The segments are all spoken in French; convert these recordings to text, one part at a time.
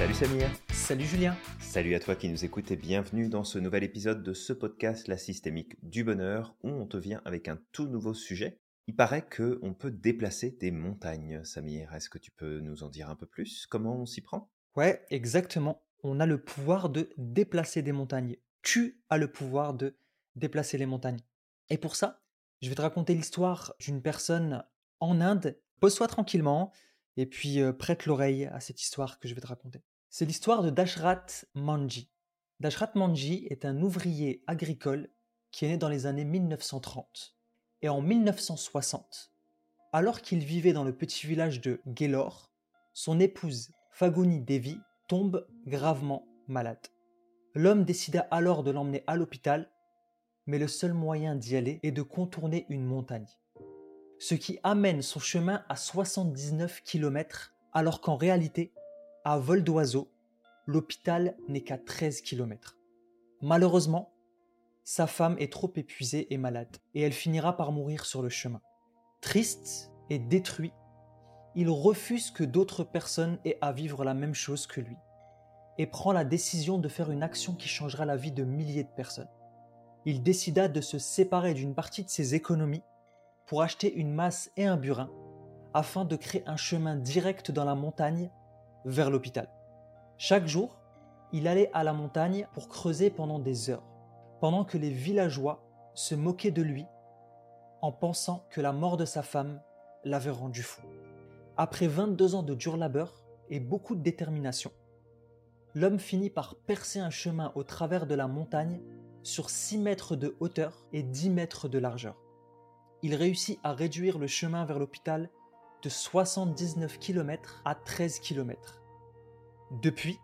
Salut Samir. Salut Julien. Salut à toi qui nous écoutes et bienvenue dans ce nouvel épisode de ce podcast La systémique du bonheur où on te vient avec un tout nouveau sujet. Il paraît que on peut déplacer des montagnes, Samir. Est-ce que tu peux nous en dire un peu plus? Comment on s'y prend? Ouais, exactement. On a le pouvoir de déplacer des montagnes. Tu as le pouvoir de déplacer les montagnes. Et pour ça, je vais te raconter l'histoire d'une personne en Inde. Pose-toi tranquillement et puis euh, prête l'oreille à cette histoire que je vais te raconter. C'est l'histoire de Dashrat Manji. Dashrat Manji est un ouvrier agricole qui est né dans les années 1930. Et en 1960, alors qu'il vivait dans le petit village de Gelor, son épouse Faguni Devi tombe gravement malade. L'homme décida alors de l'emmener à l'hôpital, mais le seul moyen d'y aller est de contourner une montagne. Ce qui amène son chemin à 79 km, alors qu'en réalité, à vol d'oiseau, l'hôpital n'est qu'à 13 km. Malheureusement, sa femme est trop épuisée et malade, et elle finira par mourir sur le chemin. Triste et détruit, il refuse que d'autres personnes aient à vivre la même chose que lui, et prend la décision de faire une action qui changera la vie de milliers de personnes. Il décida de se séparer d'une partie de ses économies pour acheter une masse et un burin, afin de créer un chemin direct dans la montagne vers l'hôpital. Chaque jour, il allait à la montagne pour creuser pendant des heures, pendant que les villageois se moquaient de lui en pensant que la mort de sa femme l'avait rendu fou. Après 22 ans de dur labeur et beaucoup de détermination, l'homme finit par percer un chemin au travers de la montagne sur 6 mètres de hauteur et 10 mètres de largeur. Il réussit à réduire le chemin vers l'hôpital de 79 km à 13 km. Depuis,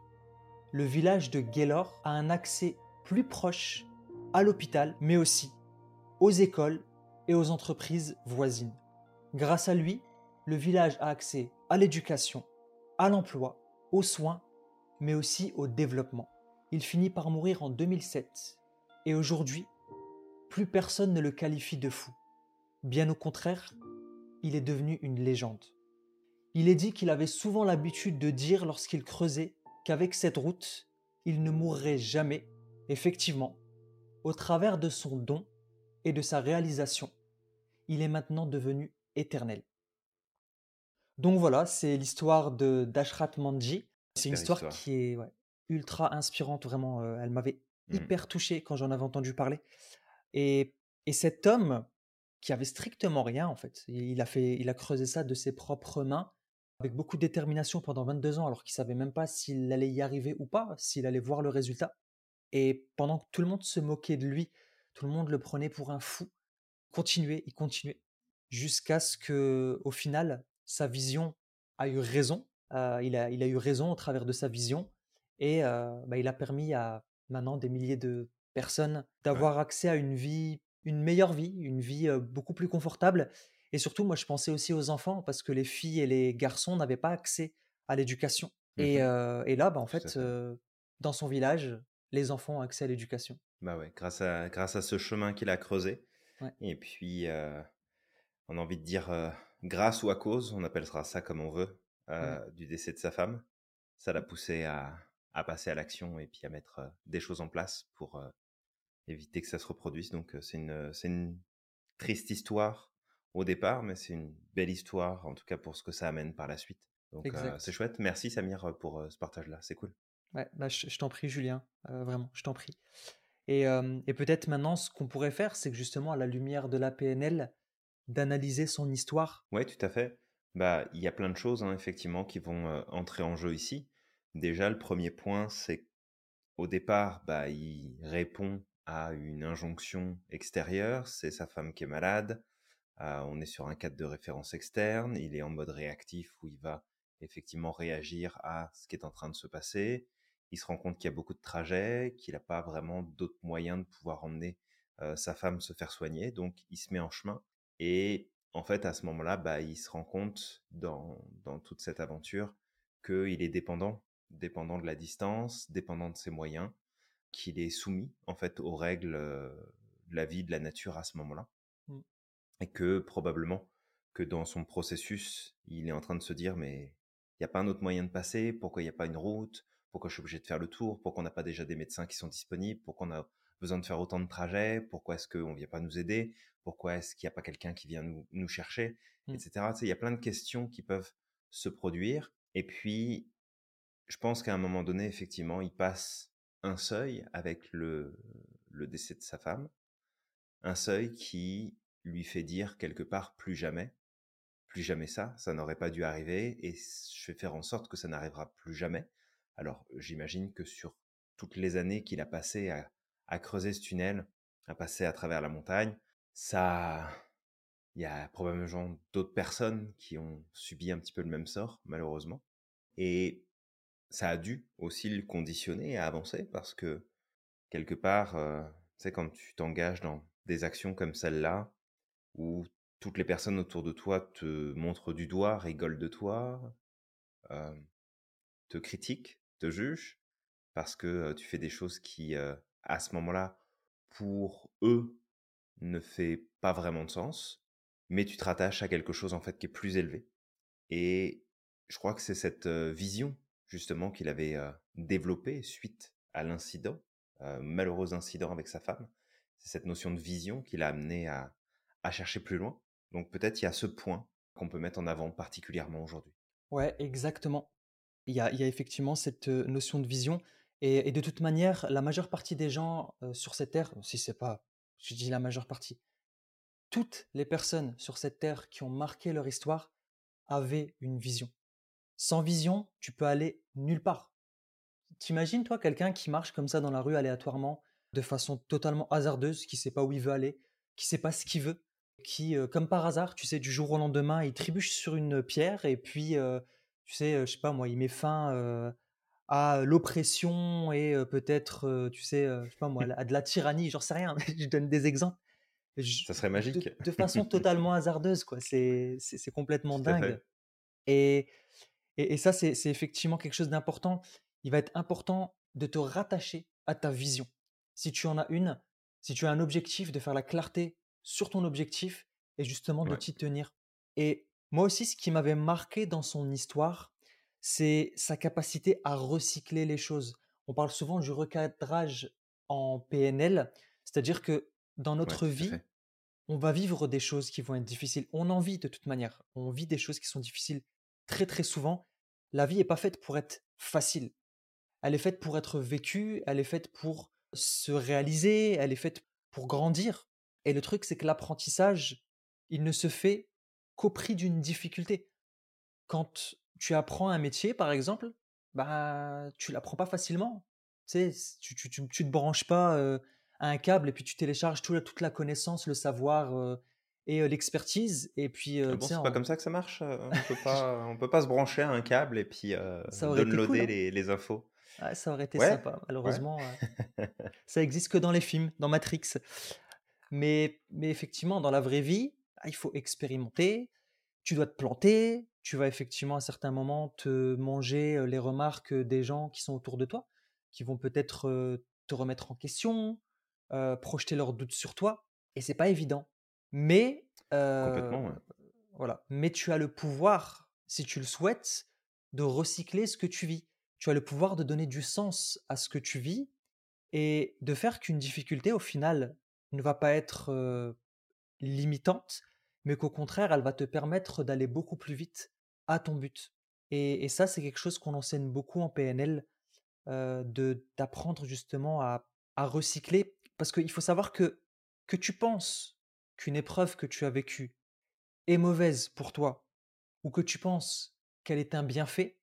le village de Gelor a un accès plus proche à l'hôpital, mais aussi aux écoles et aux entreprises voisines. Grâce à lui, le village a accès à l'éducation, à l'emploi, aux soins, mais aussi au développement. Il finit par mourir en 2007 et aujourd'hui, plus personne ne le qualifie de fou. Bien au contraire, il est devenu une légende. Il est dit qu'il avait souvent l'habitude de dire lorsqu'il creusait qu'avec cette route, il ne mourrait jamais. Effectivement, au travers de son don et de sa réalisation, il est maintenant devenu éternel. Donc voilà, c'est l'histoire de Dashrat Manji. C'est une histoire, qui est ultra inspirante, vraiment. Euh, elle m'avait mmh. hyper touché quand j'en avais entendu parler. Et, et cet homme, qui avait strictement rien en fait. Il a fait, il a creusé ça de ses propres mains avec beaucoup de détermination pendant 22 ans, alors qu'il savait même pas s'il allait y arriver ou pas, s'il allait voir le résultat. Et pendant que tout le monde se moquait de lui, tout le monde le prenait pour un fou. Continuait, il continuait, jusqu'à ce que, au final, sa vision a eu raison. Euh, il, a, il a eu raison au travers de sa vision, et euh, bah, il a permis à maintenant des milliers de personnes d'avoir accès à une vie une meilleure vie, une vie beaucoup plus confortable. Et surtout, moi, je pensais aussi aux enfants parce que les filles et les garçons n'avaient pas accès à l'éducation. Mmh et, là, bah, en fait, dans son village, les enfants ont accès à l'éducation. Bah ouais, grâce à, grâce à ce chemin qu'il a creusé. Et puis, on a envie de dire grâce ou à cause, on appellera ça comme on veut, du décès de sa femme. Ça l'a poussé à, à passer à l'action et puis à mettre des choses en place pour éviter que ça se reproduise. Donc c'est une, c'est une triste histoire au départ, mais c'est une belle histoire, en tout cas pour ce que ça amène par la suite. Donc c'est chouette. Merci Samir pour ce partage-là, c'est cool. Ouais, bah, je, t'en prie Julien, vraiment, je t'en prie. Et, et peut-être maintenant, ce qu'on pourrait faire, c'est que justement, à la lumière de la PNL, d'analyser son histoire. Oui, tout à fait. Bah, il y a plein de choses, hein, effectivement, qui vont entrer en jeu ici. Déjà, le premier point, c'est au départ, bah, il répond à une injonction extérieure, c'est sa femme qui est malade, on est sur un cadre de référence externe, il est en mode réactif où il va effectivement réagir à ce qui est en train de se passer, il se rend compte qu'il y a beaucoup de trajets, qu'il n'a pas vraiment d'autres moyens de pouvoir emmener sa femme se faire soigner, donc il se met en chemin, et en fait à ce moment-là, bah, il se rend compte dans, dans toute cette aventure qu'il est dépendant, dépendant de la distance, dépendant de ses moyens, qu'il est soumis en fait aux règles de la vie, de la nature à ce moment-là. Mmh. Et que probablement que dans son processus, il est en train de se dire mais il n'y a pas un autre moyen de passer Pourquoi il n'y a pas une route Pourquoi je suis obligé de faire le tour Pourquoi on n'a pas déjà des médecins qui sont disponibles Pourquoi on a besoin de faire autant de trajets Pourquoi est-ce qu'on ne vient pas nous aider Pourquoi est-ce qu'il n'y a pas quelqu'un qui vient nous, nous chercher Mmh. Etc. Tu sais, il y a plein de questions qui peuvent se produire. Et puis, je pense qu'à un moment donné, effectivement, il passe un seuil avec le, le décès de sa femme. Un seuil qui lui fait dire quelque part plus jamais, plus jamais ça, ça n'aurait pas dû arriver et je vais faire en sorte que ça n'arrivera plus jamais. Alors j'imagine que sur toutes les années qu'il a passées à, à creuser ce tunnel, à passer à travers la montagne, ça, il y a probablement d'autres personnes qui ont subi un petit peu le même sort, malheureusement. Et ça a dû aussi le conditionner à avancer parce que quelque part, euh, tu sais, quand tu t'engages dans des actions comme celle-là, où toutes les personnes autour de toi te montrent du doigt, rigolent de toi, euh, te critiquent, te jugent, parce que tu fais des choses qui, à ce moment-là, pour eux, ne fait pas vraiment de sens, mais tu te rattaches à quelque chose en fait qui est plus élevé. Et je crois que c'est cette vision justement qu'il avait développée suite à l'incident, malheureux incident avec sa femme. C'est cette notion de vision qui l'a amené à, à chercher plus loin. Donc peut-être il y a ce point qu'on peut mettre en avant particulièrement aujourd'hui. Ouais, exactement. Il y a, il y a effectivement cette notion de vision. Et, de toute manière, la majeure partie des gens sur cette terre, si c'est pas, je dis la majeure partie, toutes les personnes sur cette terre qui ont marqué leur histoire avaient une vision. Sans vision, tu peux aller nulle part. T'imagines, toi, quelqu'un qui marche comme ça dans la rue aléatoirement, de façon totalement hasardeuse, qui sait pas où il veut aller, qui sait pas ce qu'il veut, qui, euh, comme par hasard, tu sais, du jour au lendemain, il trébuche sur une pierre et puis, euh, tu sais, euh, je sais pas moi, il met fin euh, à l'oppression et peut-être, tu sais, je sais pas moi, à de la tyrannie, j'en sais rien, je donne des exemples. Je- Ça serait magique. de façon totalement hasardeuse, quoi. C'est complètement dingue. fait. Et, et, et ça, c'est effectivement quelque chose d'important. Il va être important de te rattacher à ta vision. Si tu en as une, si tu as un objectif, de faire la clarté sur ton objectif et justement de Ouais. t'y tenir. Et moi aussi, ce qui m'avait marqué dans son histoire, c'est sa capacité à recycler les choses. On parle souvent du recadrage en PNL, c'est-à-dire que dans notre vie, on va vivre des choses qui vont être difficiles. On en vit de toute manière. On vit des choses qui sont difficiles très très souvent. La vie n'est pas faite pour être facile. Elle est faite pour être vécue, elle est faite pour se réaliser, elle est faite pour grandir. Et le truc, c'est que l'apprentissage, il ne se fait qu'au prix d'une difficulté. Quand tu apprends un métier, par exemple, bah, tu l'apprends pas facilement. Tu sais, tu, tu, tu, te branches pas à un câble et puis tu télécharges toute la connaissance, le savoir et euh, l'expertise. Et puis, Ah euh, tu bon, c'est pas comme ça que ça marche. euh, On peut pas, on peut pas se brancher à un câble et puis été cool, downloader hein. les, les infos. Ça aurait été Ouais, sympa. Malheureusement, ça existe que dans les films, dans Matrix. Mais, mais effectivement, dans la vraie vie, ah, il faut expérimenter, tu dois te planter, tu vas effectivement à certains moments te manger les remarques des gens qui sont autour de toi, qui vont peut-être te remettre en question, euh, projeter leurs doutes sur toi, et c'est pas évident. Mais Complètement. ouais. voilà, mais tu as le pouvoir, si tu le souhaites, de recycler ce que tu vis. Tu as le pouvoir de donner du sens à ce que tu vis et de faire qu'une difficulté, au final, ne va pas être euh, limitante, mais qu'au contraire, elle va te permettre d'aller beaucoup plus vite à ton but. Et, et ça, c'est quelque chose qu'on enseigne beaucoup en PNL, euh, de d'apprendre justement à, à recycler. Parce qu'il faut savoir que que tu penses qu'une épreuve que tu as vécue est mauvaise pour toi, ou que tu penses qu'elle est un bienfait,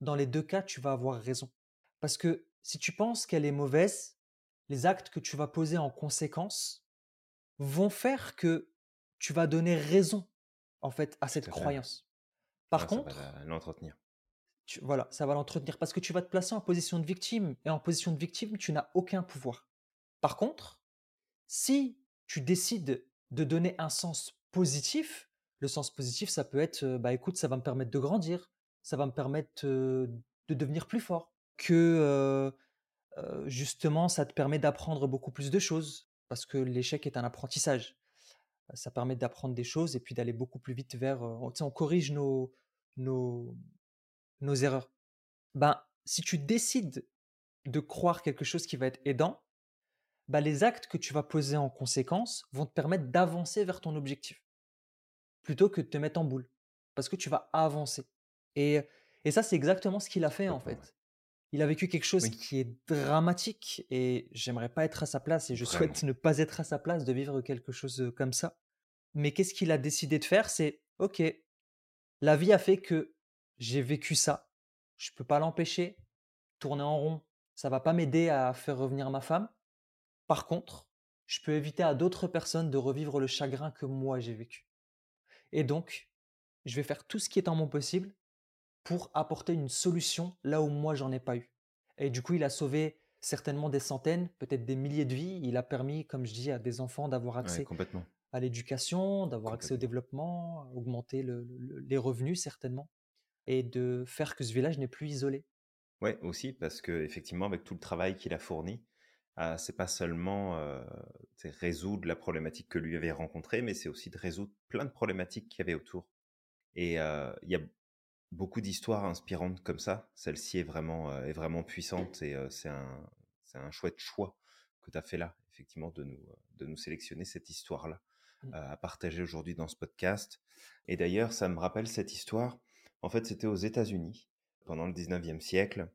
dans les deux cas, tu vas avoir raison. Parce que si tu penses qu'elle est mauvaise, les actes que tu vas poser en conséquence vont faire que tu vas donner raison, en fait, à cette croyance. Par Ouais, ça va contre, l'entretenir. tu- voilà, ça va l'entretenir parce que tu vas te placer en position de victime et en position de victime, tu n'as aucun pouvoir. Par contre, si tu décides de donner un sens positif, le sens positif, ça peut être, bah écoute, ça va me permettre de grandir, ça va me permettre de devenir plus fort, que justement, ça te permet d'apprendre beaucoup plus de choses, parce que l'échec est un apprentissage. Ça permet d'apprendre des choses et puis d'aller beaucoup plus vite vers, on, on corrige nos, nos, nos erreurs. Ben, si tu décides de croire quelque chose qui va être aidant, ben, les actes que tu vas poser en conséquence vont te permettre d'avancer vers ton objectif, plutôt que de te mettre en boule, parce que tu vas avancer. Et, et ça, c'est exactement ce qu'il a fait en fait. Il a vécu quelque chose qui est dramatique et j'aimerais pas être à sa place et je souhaite ne pas être à sa place de vivre quelque chose comme ça. Mais qu'est-ce qu'il a décidé de faire? C'est OK, la vie a fait que j'ai vécu ça. Je peux pas l'empêcher. Tourner en rond, ça va pas m'aider à faire revenir ma femme. Par contre, je peux éviter à d'autres personnes de revivre le chagrin que moi j'ai vécu. Et donc, je vais faire tout ce qui est en mon possible pour apporter une solution là où moi j'en ai pas eu. Et du coup, il a sauvé certainement des centaines, peut-être des milliers de vies. Il a permis, comme je dis, à des enfants d'avoir accès à l'éducation, d'avoir accès au développement, augmenter les revenus certainement, et de faire que ce village n'est plus isolé. Ouais, aussi parce que effectivement, avec tout le travail qu'il a fourni, euh, c'est pas seulement euh, résoudre la problématique que lui avait rencontrée, mais c'est aussi de résoudre plein de problématiques qu'il y avait autour. Et euh, il y a beaucoup d'histoires inspirantes comme ça. Celle-ci est vraiment, euh, est vraiment puissante et c'est un, un, chouette choix que tu as fait là, effectivement, de nous, de nous sélectionner cette histoire-là mmh. à partager aujourd'hui dans ce podcast. Et d'ailleurs, ça me rappelle cette histoire. En fait, c'était aux États-Unis pendant le 19e siècle.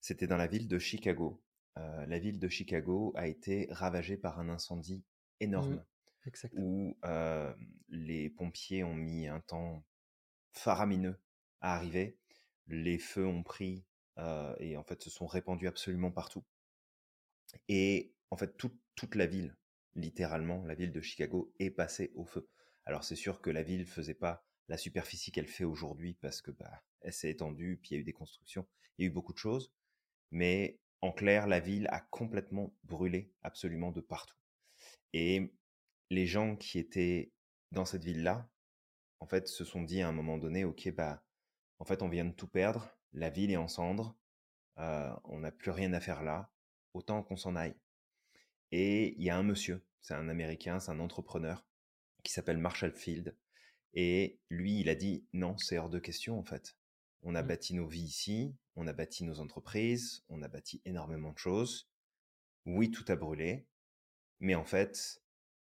C'était dans la ville de Chicago. La ville de Chicago a été ravagée par un incendie énorme. Mmh, où les pompiers ont mis un temps faramineux à arriver. Les feux ont pris et en fait se sont répandus absolument partout. Et en fait, toute la ville, littéralement, la ville de Chicago est passée au feu. Alors c'est sûr que la ville faisait pas la superficie qu'elle fait aujourd'hui parce que bah, elle s'est étendue, puis il y a eu des constructions, il y a eu beaucoup de choses. Mais en clair, la ville a complètement brûlé absolument de partout. Et les gens qui étaient dans cette ville-là, en fait, se sont dit à un moment donné, ok, bah en fait, on vient de tout perdre, la ville est en cendres, euh, on n'a plus rien à faire là, autant qu'on s'en aille. Et il y a un monsieur, c'est un Américain, c'est un entrepreneur, qui s'appelle Marshall Field, et lui, il a dit, non, c'est hors de question en fait. On a mmh. bâti nos vies ici, on a bâti nos entreprises, on a bâti énormément de choses. Oui, tout a brûlé, mais en fait,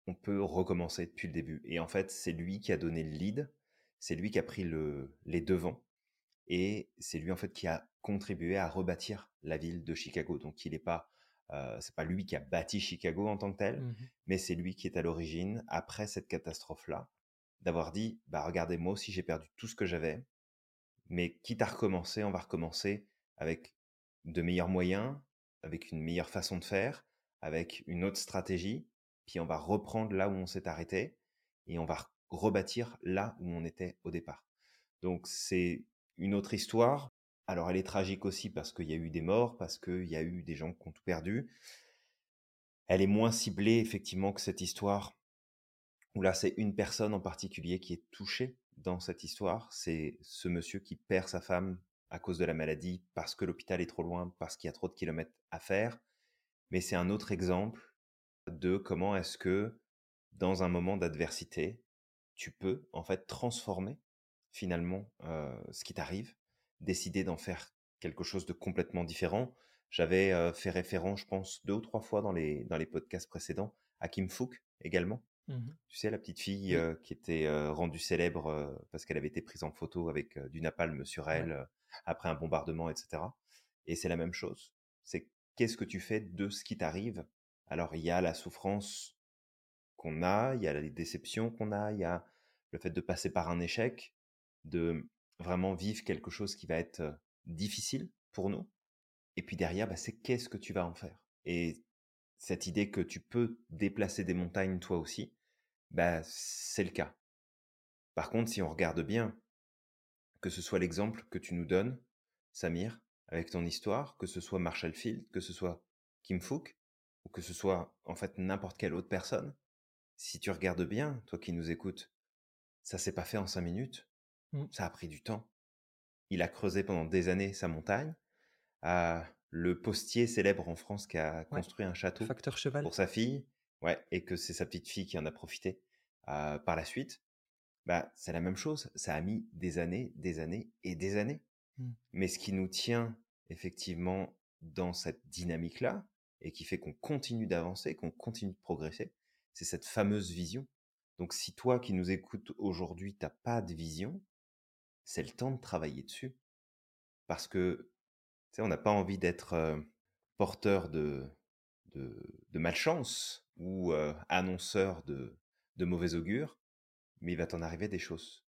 on peut recommencer depuis le début. Et en fait, c'est lui qui a donné le lead, c'est lui qui a pris le, les devants et c'est lui en fait qui a contribué à rebâtir la ville de Chicago. Donc il n'est pas, euh, c'est pas lui qui a bâti Chicago en tant que tel, mmh mais c'est lui qui est à l'origine après cette catastrophe-là, d'avoir dit, bah regardez moi aussi j'ai perdu tout ce que j'avais, mais quitte à recommencer, on va recommencer avec de meilleurs moyens, avec une meilleure façon de faire, avec une autre stratégie, puis on va reprendre là où on s'est arrêté et on va rebâtir là où on était au départ. Donc c'est une autre histoire. Alors elle est tragique aussi parce qu'il y a eu des morts, parce qu'il y a eu des gens qui ont tout perdu. Elle est moins ciblée effectivement que cette histoire où là c'est une personne en particulier qui est touchée dans cette histoire. C'est ce monsieur qui perd sa femme à cause de la maladie, parce que l'hôpital est trop loin, parce qu'il y a trop de kilomètres à faire. Mais c'est un autre exemple de comment est-ce que dans un moment d'adversité, tu peux en fait transformer finalement ce qui t'arrive, décider d'en faire quelque chose de complètement différent. J'avais fait référence, je pense, deux ou trois fois dans les, dans les podcasts précédents à Kim Fook également. Mmh tu sais, la petite fille qui était rendue célèbre parce qu'elle avait été prise en photo avec du napalm sur elle après un bombardement, etc. Et c'est la même chose. C'est qu'est-ce que tu fais de ce qui t'arrive? Alors, il y a la souffrance qu'on a, il y a les déceptions qu'on a, il y a le fait de passer par un échec, de vraiment vivre quelque chose qui va être difficile pour nous. Et puis derrière, bah, c'est qu'est-ce que tu vas en faire? Et cette idée que tu peux déplacer des montagnes toi aussi, bah, c'est le cas. Par contre, si on regarde bien, que ce soit l'exemple que tu nous donnes, Samir, avec ton histoire, que ce soit Marshall Field, que ce soit Kim Fook, ou que ce soit en fait n'importe quelle autre personne, si tu regardes bien, toi qui nous écoutes, ça s'est pas fait en cinq minutes, Mmh. Ça a pris du temps. Il a creusé pendant des années sa montagne. Le postier célèbre en France qui a construit un château pour sa fille, ouais, et que c'est sa petite fille qui en a profité par la suite. Bah, c'est la même chose. Ça a mis des années, des années et des années. Mmh. Mais ce qui nous tient effectivement dans cette dynamique-là et qui fait qu'on continue d'avancer, qu'on continue de progresser, c'est cette fameuse vision. Donc si toi qui nous écoutes aujourd'hui, t'as pas de vision, c'est le temps de travailler dessus. Parce que, tu sais, on n'a pas envie d'être euh, porteur de, de, de malchance ou annonceur de, de mauvais augure, mais il va t'en arriver des choses.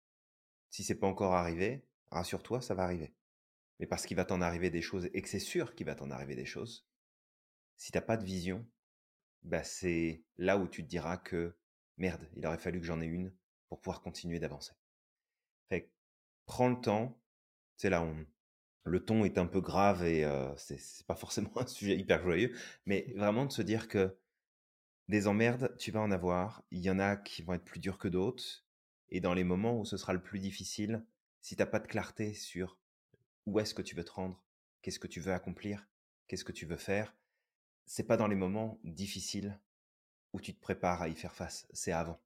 Si c'est pas encore arrivé, rassure-toi, ça va arriver. Mais parce qu'il va t'en arriver des choses et que c'est sûr qu'il va t'en arriver des choses, si t'as pas de vision, bah c'est là où tu te diras que merde, il aurait fallu que j'en ai une pour pouvoir continuer d'avancer. Fait prends le temps, c'est là on le ton est un peu grave et euh, c'est pas forcément un sujet hyper joyeux, mais vraiment de se dire que des emmerdes, tu vas en avoir. Il y en a qui vont être plus durs que d'autres. Et dans les moments où ce sera le plus difficile, si t'as pas de clarté sur où est-ce que tu veux te rendre, qu'est-ce que tu veux accomplir, qu'est-ce que tu veux faire, c'est pas dans les moments difficiles où tu te prépares à y faire face, c'est avant.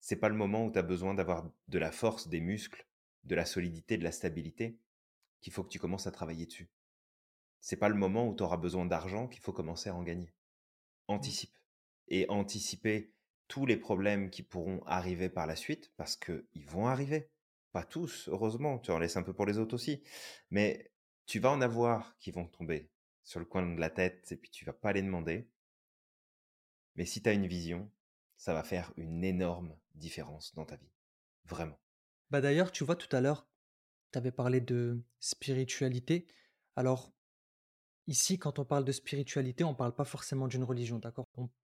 C'est pas le moment où tu as besoin d'avoir de la force, des muscles, de la solidité, de la stabilité qu'il faut que tu commences à travailler dessus. C'est pas le moment où tu auras besoin d'argent qu'il faut commencer à en gagner. Anticipe et anticiper tous les problèmes qui pourront arriver par la suite parce qu'ils vont arriver. Pas tous, heureusement, tu en laisses un peu pour les autres aussi. Mais tu vas en avoir qui vont tomber sur le coin de la tête et puis tu vas pas les demander. Mais si tu as une vision, ça va faire une énorme différence dans ta vie. Vraiment. Bah d'ailleurs, tu vois, tout à l'heure, tu avais parlé de spiritualité. Alors, ici, quand on parle de spiritualité, on ne parle pas forcément d'une religion, d'accord?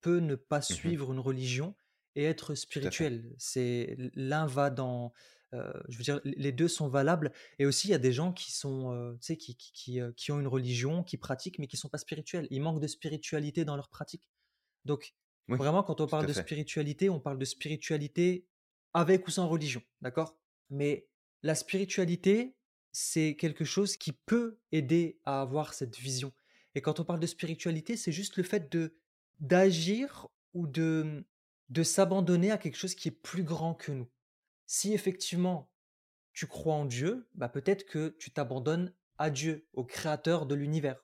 Peut ne pas Mmh suivre une religion et être spirituel. C'est l'un va dans, euh, je veux dire, les deux sont valables. Et aussi, il y a des gens qui sont, euh, tu sais, qui, qui, qui, euh, qui ont une religion, qui pratiquent, mais qui sont pas spirituels. Ils manquent de spiritualité dans leur pratique. Donc, Oui, vraiment, quand on parle de fait. spiritualité, on parle de spiritualité avec ou sans religion, d'accord? Mais la spiritualité, c'est quelque chose qui peut aider à avoir cette vision. Et quand on parle de spiritualité, c'est juste le fait de d'agir ou de de s'abandonner à quelque chose qui est plus grand que nous. Si effectivement tu crois en Dieu, bah peut-être que tu t'abandonnes à Dieu, au créateur de l'univers.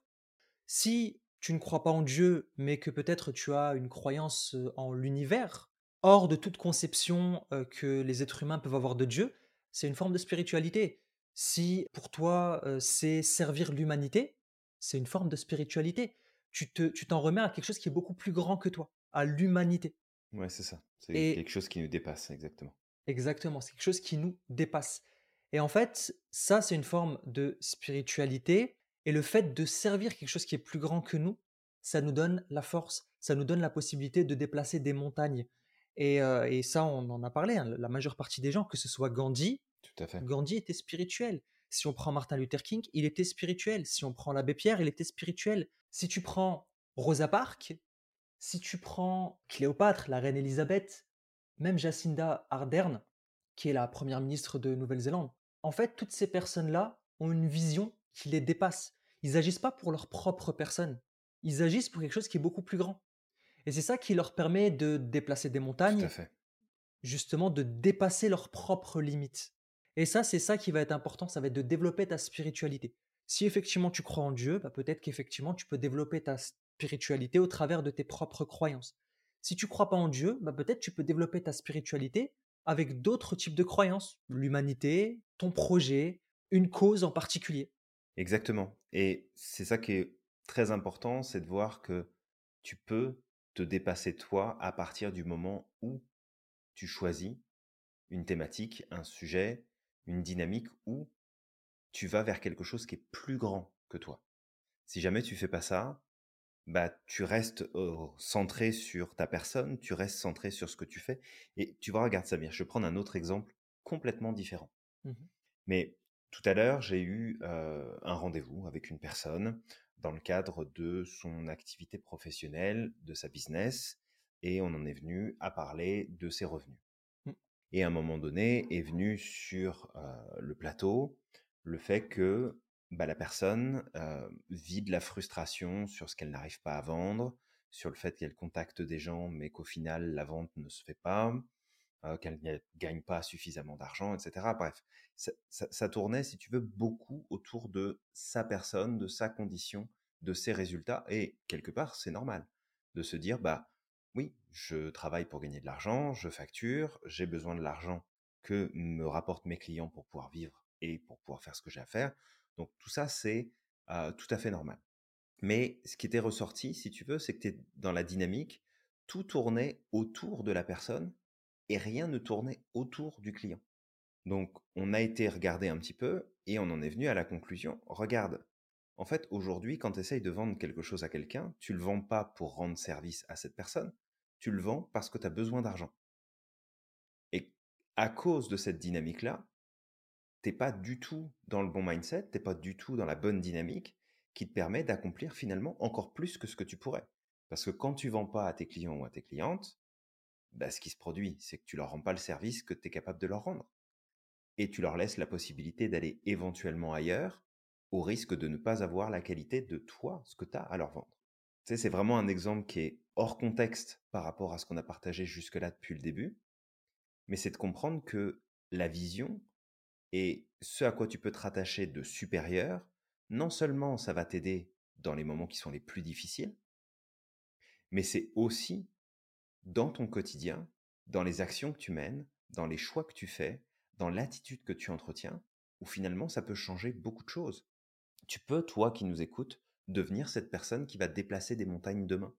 Si tu ne crois pas en Dieu, mais que peut-être tu as une croyance en l'univers, hors de toute conception que les êtres humains peuvent avoir de Dieu, c'est une forme de spiritualité. Si pour toi c'est servir l'humanité, c'est une forme de spiritualité. Tu te, tu t'en remets à quelque chose qui est beaucoup plus grand que toi, à l'humanité. Ouais, c'est ça. C'est quelque chose qui nous dépasse, exactement. exactement, c'est quelque chose qui nous dépasse. Et en fait, ça, c'est une forme de spiritualité. Et le fait de servir quelque chose qui est plus grand que nous, ça nous donne la force, ça nous donne la possibilité de déplacer des montagnes. Et, euh, et ça, on en a parlé, hein, la majeure partie des gens, que ce soit Gandhi, Tout à fait. Gandhi était spirituel. Si on prend Martin Luther King, il était spirituel. Si on prend l'abbé Pierre, il était spirituel. Si tu prends Rosa Parks, si tu prends Cléopâtre, la reine Élisabeth, même Jacinda Ardern, qui est la première ministre de Nouvelle-Zélande, en fait, toutes ces personnes-là ont une vision qui les dépasse. Ils agissent pas pour leur propre personne. Ils agissent pour quelque chose qui est beaucoup plus grand. Et c'est ça qui leur permet de déplacer des Tout à montagnes, fait. justement de dépasser leurs propres limites. Et ça, c'est ça qui va être important, ça va être de développer ta spiritualité. Si effectivement tu crois en Dieu, bah peut-être qu'effectivement tu peux développer ta spiritualité au travers de tes propres croyances. Si tu crois pas en Dieu, bah peut-être tu peux développer ta spiritualité avec d'autres types de croyances, l'humanité, ton projet, une cause en particulier. Exactement. Et c'est ça qui est très important, c'est de voir que tu peux te dépasser toi à partir du moment où tu choisis une thématique, un sujet, une dynamique où tu vas vers quelque chose qui est plus grand que toi. Si jamais tu fais pas ça, bah tu restes euh, centré sur ta personne, tu restes centré sur ce que tu fais et tu vois regarde Samir, je vais prendre un autre exemple complètement différent. Mhm. Mais tout à l'heure, j'ai eu euh, un rendez-vous avec une personne dans le cadre de son activité professionnelle, de sa business, et on en est venu à parler de ses revenus. Et à un moment donné est venu sur le plateau le fait que bah, la personne vit de la frustration sur ce qu'elle n'arrive pas à vendre, sur le fait qu'elle contacte des gens, mais qu'au final, la vente ne se fait pas, qu'elle ne gagne pas suffisamment d'argent, etc. Bref, ça, tournait, si tu veux, beaucoup autour de sa personne, de sa condition, de ses résultats. Et quelque part, c'est normal de se dire, bah oui, je travaille pour gagner de l'argent, je facture, j'ai besoin de l'argent que me rapportent mes clients pour pouvoir vivre et pour pouvoir faire ce que j'ai à faire. Donc tout ça, c'est tout à fait normal. Mais ce qui était ressorti, si tu veux, c'est que tu es dans la dynamique, tout tournait autour de la personne et rien ne tournait autour du client. Donc on a été regarder un petit peu et on en est venu à la conclusion, regarde, en fait aujourd'hui quand tu essayes de vendre quelque chose à quelqu'un, tu le vends pas pour rendre service à cette personne, tu le vends parce que tu as besoin d'argent. Et à cause de cette dynamique-là, t'es pas du tout dans le bon mindset, t'es pas du tout dans la bonne dynamique qui te permet d'accomplir finalement encore plus que ce que tu pourrais. Parce que quand tu vends pas à tes clients ou à tes clientes, bah, ce qui se produit, c'est que tu leur rends pas le service que tu es capable de leur rendre. Et tu leur laisses la possibilité d'aller éventuellement ailleurs au risque de ne pas avoir la qualité de toi, ce que tu as à leur vendre. C'est vraiment un exemple qui est hors contexte par rapport à ce qu'on a partagé jusque-là depuis le début, mais c'est de comprendre que la vision, et ce à quoi tu peux te rattacher de supérieur, non seulement ça va t'aider dans les moments qui sont les plus difficiles, mais c'est aussi dans ton quotidien, dans les actions que tu mènes, dans les choix que tu fais, dans l'attitude que tu entretiens, où finalement ça peut changer beaucoup de choses. Tu peux, toi qui nous écoutes, devenir cette personne qui va déplacer des montagnes demain.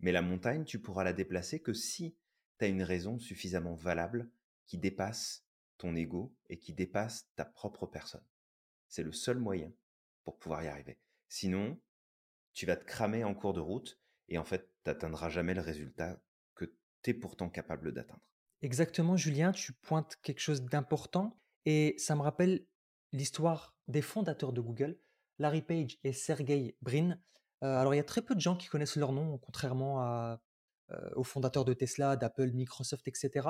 Mais la montagne, tu pourras la déplacer que si tu as une raison suffisamment valable qui dépasse ton ego et qui dépasse ta propre personne. C'est le seul moyen pour pouvoir y arriver. Sinon, tu vas te cramer en cours de route et en fait, tu n'atteindras jamais le résultat que tu es pourtant capable d'atteindre. Exactement, Julien, tu pointes quelque chose d'important et ça me rappelle l'histoire des fondateurs de Google, Larry Page et Sergey Brin. Euh, alors, il y a très peu de gens qui connaissent leur nom, contrairement à, euh, aux fondateurs de Tesla, d'Apple, Microsoft, etc.